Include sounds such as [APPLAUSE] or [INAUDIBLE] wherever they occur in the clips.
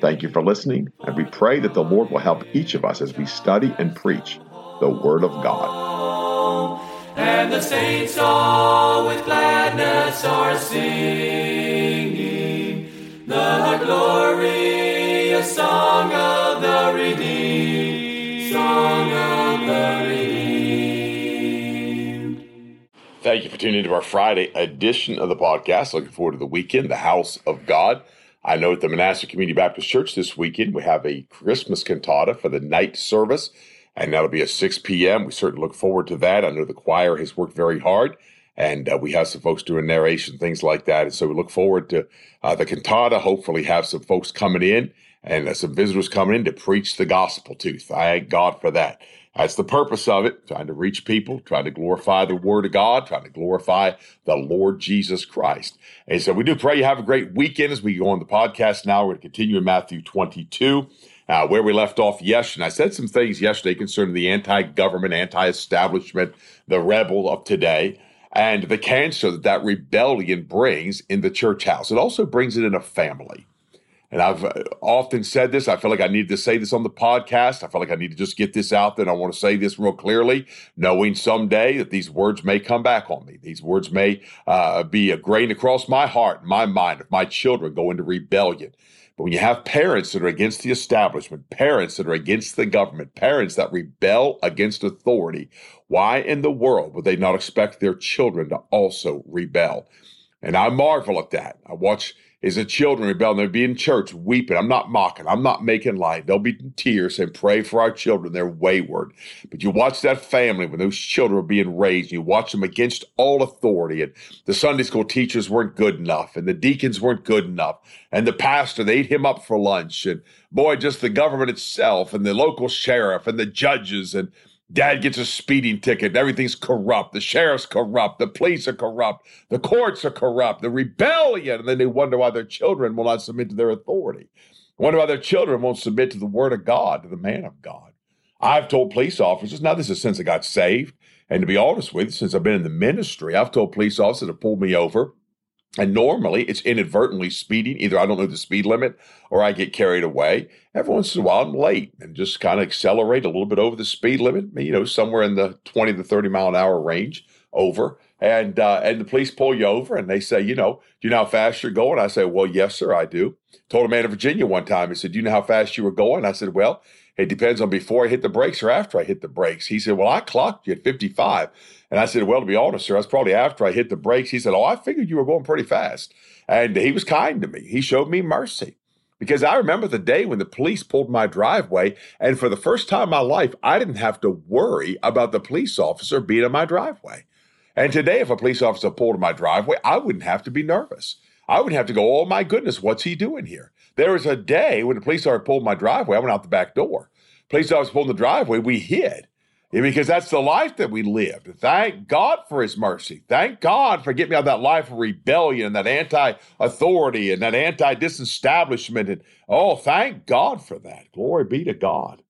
Thank you for listening, and we pray that the Lord will help each of us as we study and preach the Word of God. And the saints all with gladness are singing the glorious song of the redeemed, song of the redeemed. Thank you for tuning into our Friday edition of the podcast. Looking forward to the weekend, the House of God. I know at the Manassas Community Baptist Church this weekend, we have a Christmas cantata for the night service, and that'll be at 6 p.m. We certainly look forward to that. I know the choir has worked very hard, and uh, we have some folks doing narration, things like that. And so we look forward to uh, the cantata, hopefully, have some folks coming in and uh, some visitors coming in to preach the gospel to. Thank God for that. That's the purpose of it, trying to reach people, trying to glorify the Word of God, trying to glorify the Lord Jesus Christ. And so we do pray you have a great weekend as we go on the podcast now. We're going to continue in Matthew 22. Uh, where we left off yesterday. I said some things yesterday concerning the anti government, anti establishment, the rebel of today, and the cancer that that rebellion brings in the church house. It also brings it in a family. And I've uh, often said this. I feel like I need to say this on the podcast. I feel like I need to just get this out there. I want to say this real clearly, knowing someday that these words may come back on me. These words may uh, be a grain across my heart, my mind, if my children go into rebellion. But when you have parents that are against the establishment, parents that are against the government, parents that rebel against authority, why in the world would they not expect their children to also rebel? And I marvel at that. I watch is the children rebel they'll be in church weeping. I'm not mocking. I'm not making light. They'll be in tears and pray for our children. They're wayward. But you watch that family when those children are being raised, you watch them against all authority. And the Sunday school teachers weren't good enough, and the deacons weren't good enough, and the pastor, they ate him up for lunch. And boy, just the government itself, and the local sheriff, and the judges, and Dad gets a speeding ticket. Everything's corrupt. The sheriff's corrupt. The police are corrupt. The courts are corrupt. The rebellion. And then they wonder why their children will not submit to their authority. Wonder why their children won't submit to the word of God, to the man of God. I've told police officers, now this is since I got saved. And to be honest with you, since I've been in the ministry, I've told police officers to pull me over and normally it's inadvertently speeding. Either I don't know the speed limit or I get carried away. Every once in a while I'm late and just kind of accelerate a little bit over the speed limit, you know, somewhere in the 20 to 30 mile an hour range over. And uh, and the police pull you over and they say, you know, do you know how fast you're going? I say, well, yes, sir, I do. Told a man in Virginia one time, he said, do you know how fast you were going? I said, well, it depends on before I hit the brakes or after I hit the brakes. He said, well, I clocked you at 55. And I said, Well, to be honest, sir, that's probably after I hit the brakes. He said, Oh, I figured you were going pretty fast. And he was kind to me. He showed me mercy. Because I remember the day when the police pulled my driveway, and for the first time in my life, I didn't have to worry about the police officer being in my driveway. And today, if a police officer pulled in my driveway, I wouldn't have to be nervous. I would have to go, Oh my goodness, what's he doing here? There was a day when the police officer pulled my driveway, I went out the back door. Police officer pulled in the driveway, we hid because that's the life that we lived. Thank God for his mercy. Thank God for getting me out of that life of rebellion and that anti authority and that anti disestablishment. And oh, thank God for that. Glory be to God.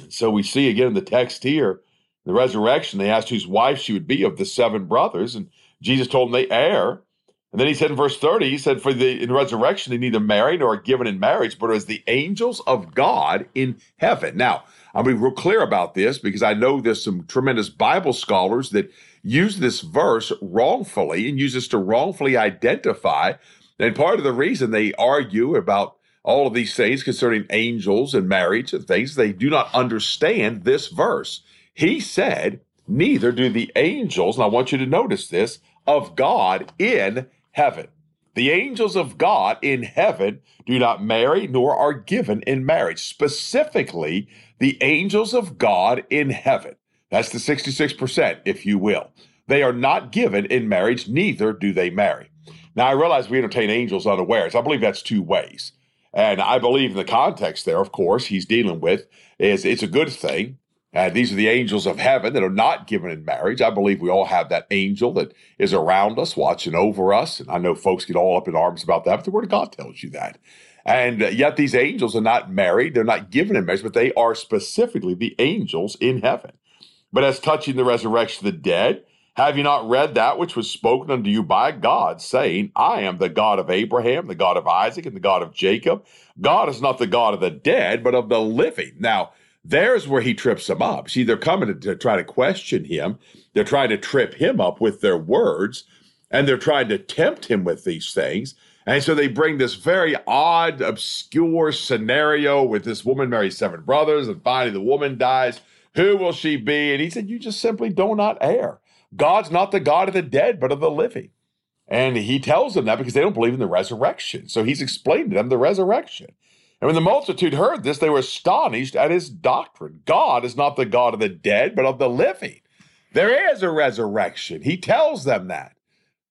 And so we see again in the text here, the resurrection, they asked whose wife she would be of the seven brothers. And Jesus told them they err. And then he said in verse 30, he said, For the in resurrection they neither marry nor are given in marriage, but as the angels of God in heaven. Now, I'll be real clear about this because I know there's some tremendous Bible scholars that use this verse wrongfully and use this to wrongfully identify. And part of the reason they argue about all of these things concerning angels and marriage and things, they do not understand this verse. He said, Neither do the angels, and I want you to notice this, of God in heaven. The angels of God in heaven do not marry nor are given in marriage. Specifically, the angels of God in heaven. That's the 66%, if you will. They are not given in marriage, neither do they marry. Now, I realize we entertain angels unawares. I believe that's two ways. And I believe in the context there, of course, he's dealing with is it's a good thing. And these are the angels of heaven that are not given in marriage. I believe we all have that angel that is around us, watching over us. And I know folks get all up in arms about that, but the Word of God tells you that. And uh, yet these angels are not married. They're not given in marriage, but they are specifically the angels in heaven. But as touching the resurrection of the dead, have you not read that which was spoken unto you by God, saying, I am the God of Abraham, the God of Isaac, and the God of Jacob? God is not the God of the dead, but of the living. Now, there's where he trips them up. See, they're coming to, to try to question him. They're trying to trip him up with their words, and they're trying to tempt him with these things. And so they bring this very odd, obscure scenario with this woman marries seven brothers, and finally the woman dies. Who will she be? And he said, You just simply do not err. God's not the God of the dead, but of the living. And he tells them that because they don't believe in the resurrection. So he's explained to them the resurrection. And when the multitude heard this, they were astonished at his doctrine. God is not the God of the dead, but of the living. There is a resurrection. He tells them that.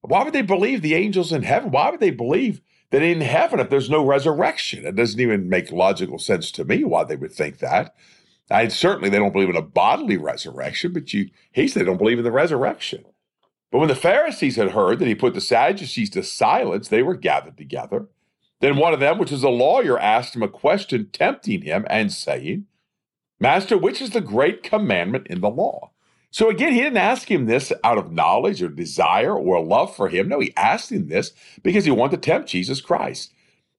Why would they believe the angels in heaven? Why would they believe that in heaven, if there's no resurrection? It doesn't even make logical sense to me why they would think that. I certainly they don't believe in a bodily resurrection, but you he said they don't believe in the resurrection. But when the Pharisees had heard that he put the Sadducees to silence, they were gathered together. Then one of them, which is a lawyer, asked him a question, tempting him and saying, Master, which is the great commandment in the law? So again, he didn't ask him this out of knowledge or desire or love for him. No, he asked him this because he wanted to tempt Jesus Christ.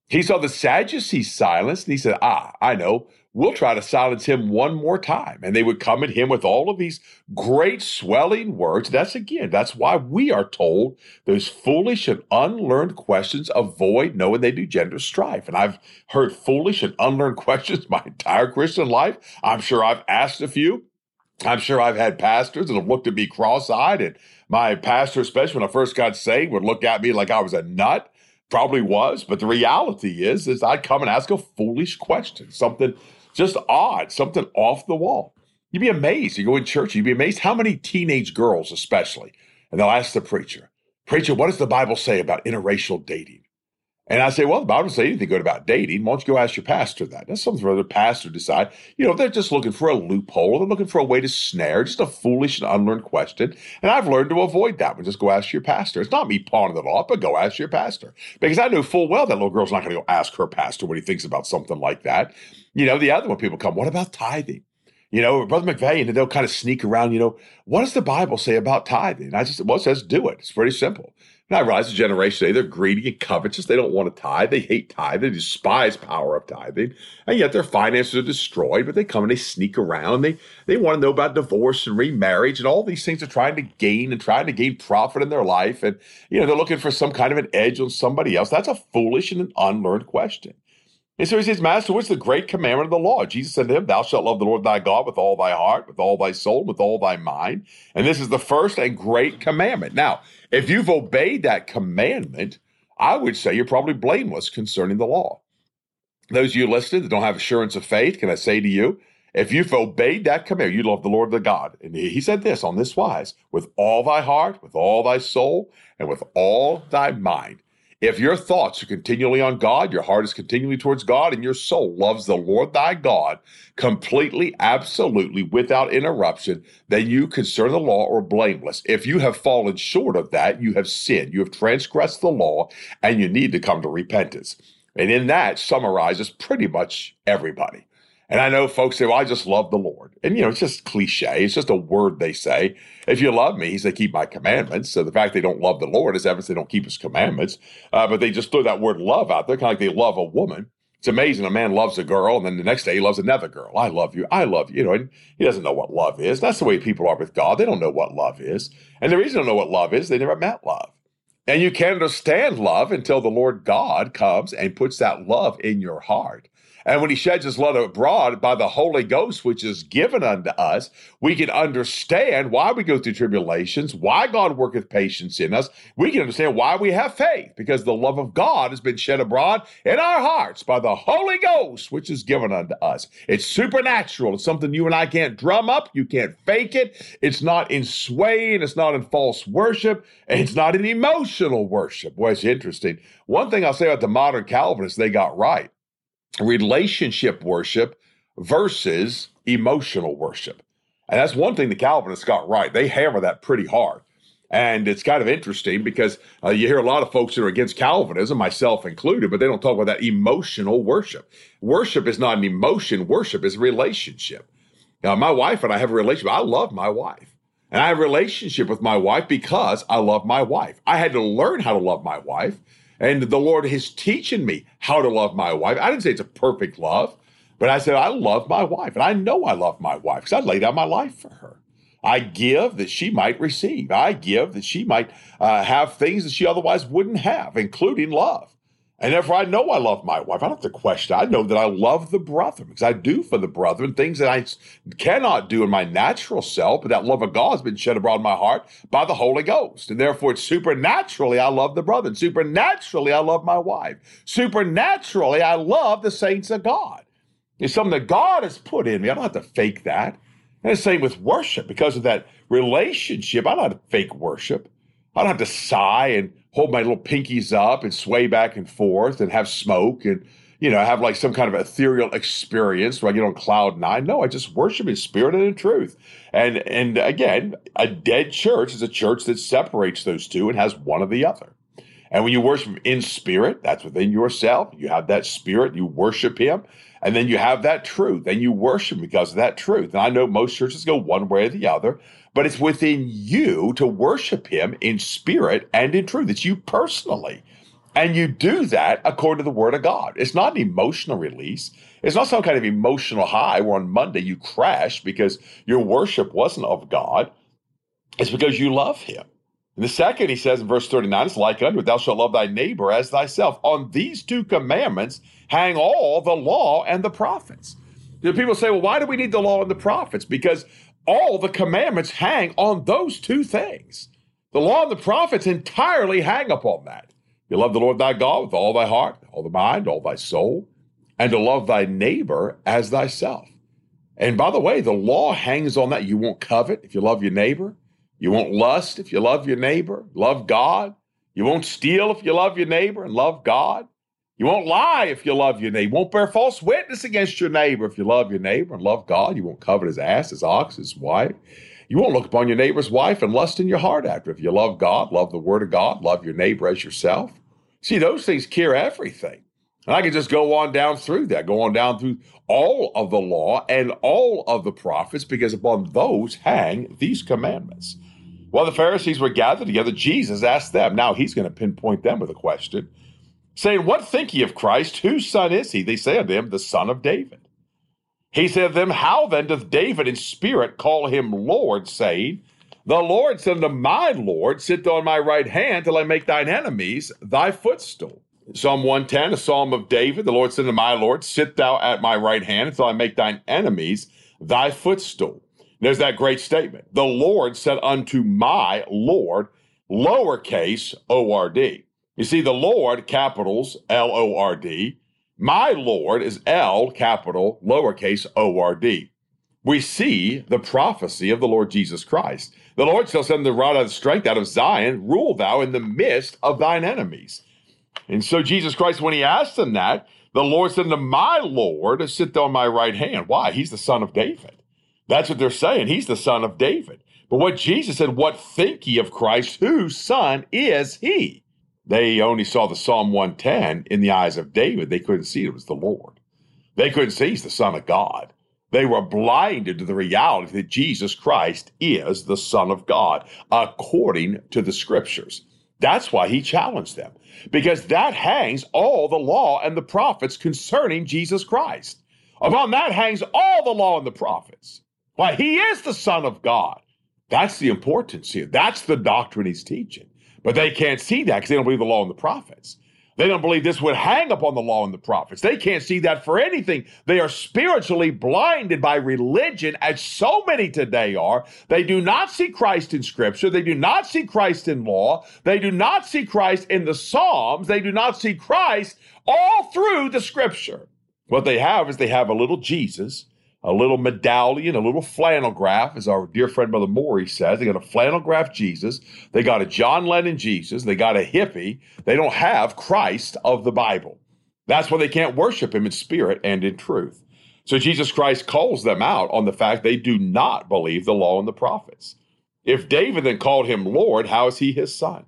He saw the Sadducees silenced and he said, Ah, I know. We'll try to silence him one more time. And they would come at him with all of these great swelling words. That's again, that's why we are told those foolish and unlearned questions avoid knowing they do gender strife. And I've heard foolish and unlearned [LAUGHS] questions my entire Christian life. I'm sure I've asked a few. I'm sure I've had pastors that have looked at me cross-eyed, and my pastor, especially when I first got saved, would look at me like I was a nut. Probably was, but the reality is, is I'd come and ask a foolish question, something just odd, something off the wall. You'd be amazed. You go in church, you'd be amazed how many teenage girls, especially, and they'll ask the preacher, Preacher, what does the Bible say about interracial dating? And I say, well, the Bible doesn't say anything good about dating. Why don't you go ask your pastor that? That's something for the pastor to decide. You know, they're just looking for a loophole. They're looking for a way to snare, just a foolish and unlearned question. And I've learned to avoid that one. Just go ask your pastor. It's not me pawning it off, but go ask your pastor. Because I know full well that little girl's not going to go ask her pastor what he thinks about something like that. You know, the other one people come, what about tithing? You know, Brother McVeigh, and they'll kind of sneak around, you know, what does the Bible say about tithing? And I just, said, well, it says do it. It's pretty simple. I realize the generation today, they're greedy and covetous. They don't want to tithe. They hate tithe. They despise power of tithing. And yet their finances are destroyed, but they come and they sneak around. They they want to know about divorce and remarriage and all these things they're trying to gain and trying to gain profit in their life. And, you know, they're looking for some kind of an edge on somebody else. That's a foolish and an unlearned question. And so he says, Master, what's the great commandment of the law? Jesus said to him, Thou shalt love the Lord thy God with all thy heart, with all thy soul, with all thy mind. And this is the first and great commandment. Now, if you've obeyed that commandment, I would say you're probably blameless concerning the law. Those you listening that don't have assurance of faith, can I say to you, if you've obeyed that command, you love the Lord the God. And he said this on this wise with all thy heart, with all thy soul, and with all thy mind. If your thoughts are continually on God, your heart is continually towards God, and your soul loves the Lord thy God completely, absolutely, without interruption, then you consider the law are blameless. If you have fallen short of that, you have sinned, you have transgressed the law, and you need to come to repentance. And in that summarizes pretty much everybody. And I know folks say, well, I just love the Lord. And, you know, it's just cliche. It's just a word they say. If you love me, he said, keep my commandments. So the fact they don't love the Lord is evidence they don't keep his commandments. Uh, but they just throw that word love out there, kind of like they love a woman. It's amazing. A man loves a girl, and then the next day he loves another girl. I love you. I love you. You know, and he doesn't know what love is. That's the way people are with God. They don't know what love is. And the reason they don't know what love is, they never met love. And you can't understand love until the Lord God comes and puts that love in your heart. And when he sheds his blood abroad by the Holy Ghost, which is given unto us, we can understand why we go through tribulations, why God worketh patience in us. We can understand why we have faith, because the love of God has been shed abroad in our hearts by the Holy Ghost, which is given unto us. It's supernatural. It's something you and I can't drum up. You can't fake it. It's not in swaying. It's not in false worship. It's not in emotional worship. Boy, it's interesting. One thing I'll say about the modern Calvinists, they got right relationship worship versus emotional worship. And that's one thing the Calvinists got right. They hammer that pretty hard. And it's kind of interesting because uh, you hear a lot of folks that are against Calvinism, myself included, but they don't talk about that emotional worship. Worship is not an emotion, worship is relationship. Now, my wife and I have a relationship. I love my wife. And I have a relationship with my wife because I love my wife. I had to learn how to love my wife. And the Lord is teaching me how to love my wife. I didn't say it's a perfect love, but I said, I love my wife. And I know I love my wife because I laid down my life for her. I give that she might receive. I give that she might uh, have things that she otherwise wouldn't have, including love. And therefore, I know I love my wife. I don't have to question. I know that I love the brother because I do for the brother things that I cannot do in my natural self, but that love of God has been shed abroad in my heart by the Holy Ghost. And therefore, it's supernaturally I love the brother. Supernaturally I love my wife. Supernaturally I love the saints of God. It's something that God has put in me. I don't have to fake that. And the same with worship because of that relationship. I don't have to fake worship. I don't have to sigh and hold my little pinkies up and sway back and forth and have smoke and you know have like some kind of ethereal experience where I get on cloud nine. No, I just worship in spirit and in truth. And and again, a dead church is a church that separates those two and has one or the other. And when you worship in spirit, that's within yourself. You have that spirit, you worship him, and then you have that truth, and you worship because of that truth. And I know most churches go one way or the other, but it's within you to worship him in spirit and in truth. It's you personally. And you do that according to the word of God. It's not an emotional release. It's not some kind of emotional high where on Monday you crash because your worship wasn't of God. It's because you love him. And the second, he says in verse 39, it's like unto it, thou shalt love thy neighbor as thyself. On these two commandments hang all the law and the prophets. The people say, well, why do we need the law and the prophets? Because all the commandments hang on those two things. The law and the prophets entirely hang upon that. You love the Lord thy God with all thy heart, all thy mind, all thy soul, and to love thy neighbor as thyself. And by the way, the law hangs on that. You won't covet if you love your neighbor. You won't lust if you love your neighbor, love God. You won't steal if you love your neighbor and love God. You won't lie if you love your neighbor. You won't bear false witness against your neighbor if you love your neighbor and love God. You won't covet his ass, his ox, his wife. You won't look upon your neighbor's wife and lust in your heart after. If you love God, love the word of God, love your neighbor as yourself. See, those things cure everything. And I can just go on down through that, go on down through all of the law and all of the prophets, because upon those hang these commandments. While the Pharisees were gathered together, Jesus asked them. Now he's going to pinpoint them with a question saying, What think ye of Christ? Whose son is he? They say unto him, The son of David. He said to them, How then doth David in spirit call him Lord, saying, The Lord said unto my Lord, Sit on my right hand till I make thine enemies thy footstool. Psalm 110, a psalm of David. The Lord said unto my Lord, Sit thou at my right hand until I make thine enemies thy footstool. There's that great statement. The Lord said unto my Lord, lowercase O R D. You see, the Lord, capitals L O R D. My Lord is L, capital, lowercase O R D. We see the prophecy of the Lord Jesus Christ. The Lord shall send the rod of strength out of Zion, rule thou in the midst of thine enemies. And so Jesus Christ, when he asked them that, the Lord said to my Lord, sit thou on my right hand. Why? He's the son of David. That's what they're saying. He's the son of David. But what Jesus said, what think ye of Christ? Whose son is he? They only saw the Psalm 110 in the eyes of David. They couldn't see it was the Lord. They couldn't see he's the Son of God. They were blinded to the reality that Jesus Christ is the Son of God, according to the scriptures. That's why he challenged them, because that hangs all the law and the prophets concerning Jesus Christ. Upon that hangs all the law and the prophets. Why, he is the Son of God. That's the importance here. That's the doctrine he's teaching. But they can't see that because they don't believe the law and the prophets. They don't believe this would hang upon the law and the prophets. They can't see that for anything. They are spiritually blinded by religion, as so many today are. They do not see Christ in Scripture. They do not see Christ in law. They do not see Christ in the Psalms. They do not see Christ all through the Scripture. What they have is they have a little Jesus a little medallion, a little flannel graph, as our dear friend Brother Morey says. They got a flannel graph Jesus. They got a John Lennon Jesus. They got a hippie. They don't have Christ of the Bible. That's why they can't worship him in spirit and in truth. So Jesus Christ calls them out on the fact they do not believe the law and the prophets. If David then called him Lord, how is he his son?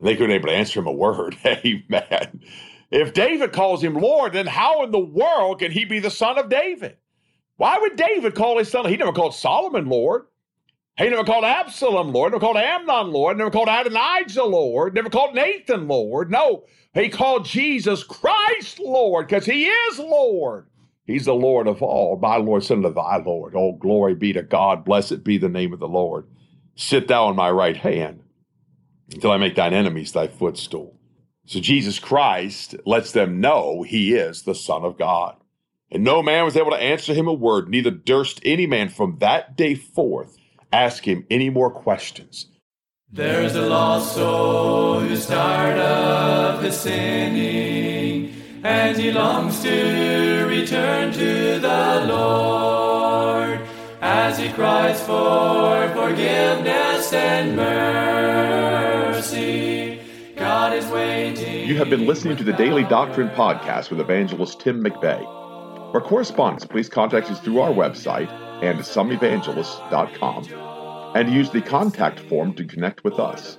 They couldn't able to answer him a word. [LAUGHS] Amen. If David calls him Lord, then how in the world can he be the son of David? Why would David call his son? He never called Solomon Lord. He never called Absalom Lord, never called Amnon Lord, never called Adonijah Lord, never called Nathan Lord. No, he called Jesus Christ Lord because he is Lord. He's the Lord of all. My Lord, son of thy Lord. Oh, glory be to God. Blessed be the name of the Lord. Sit thou on my right hand until I make thine enemies thy footstool. So Jesus Christ lets them know he is the Son of God. And no man was able to answer him a word, neither durst any man from that day forth ask him any more questions. There's a lost soul who's tired of his sinning, and he longs to return to the Lord as he cries for forgiveness and mercy. God is waiting. You have been listening to the Daily Doctrine Podcast with evangelist Tim McVeigh. For correspondence, please contact us through our website andsomeevangelists.com and use the contact form to connect with us.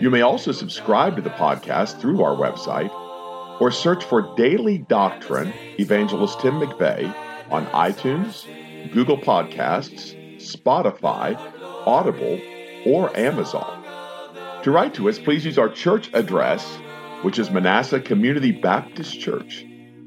You may also subscribe to the podcast through our website or search for Daily Doctrine Evangelist Tim McVeigh on iTunes, Google Podcasts, Spotify, Audible, or Amazon. To write to us, please use our church address, which is Manasseh Community Baptist Church,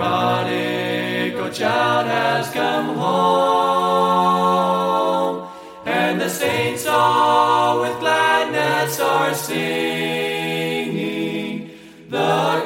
prodigal child has come home, and the saints all with gladness are singing the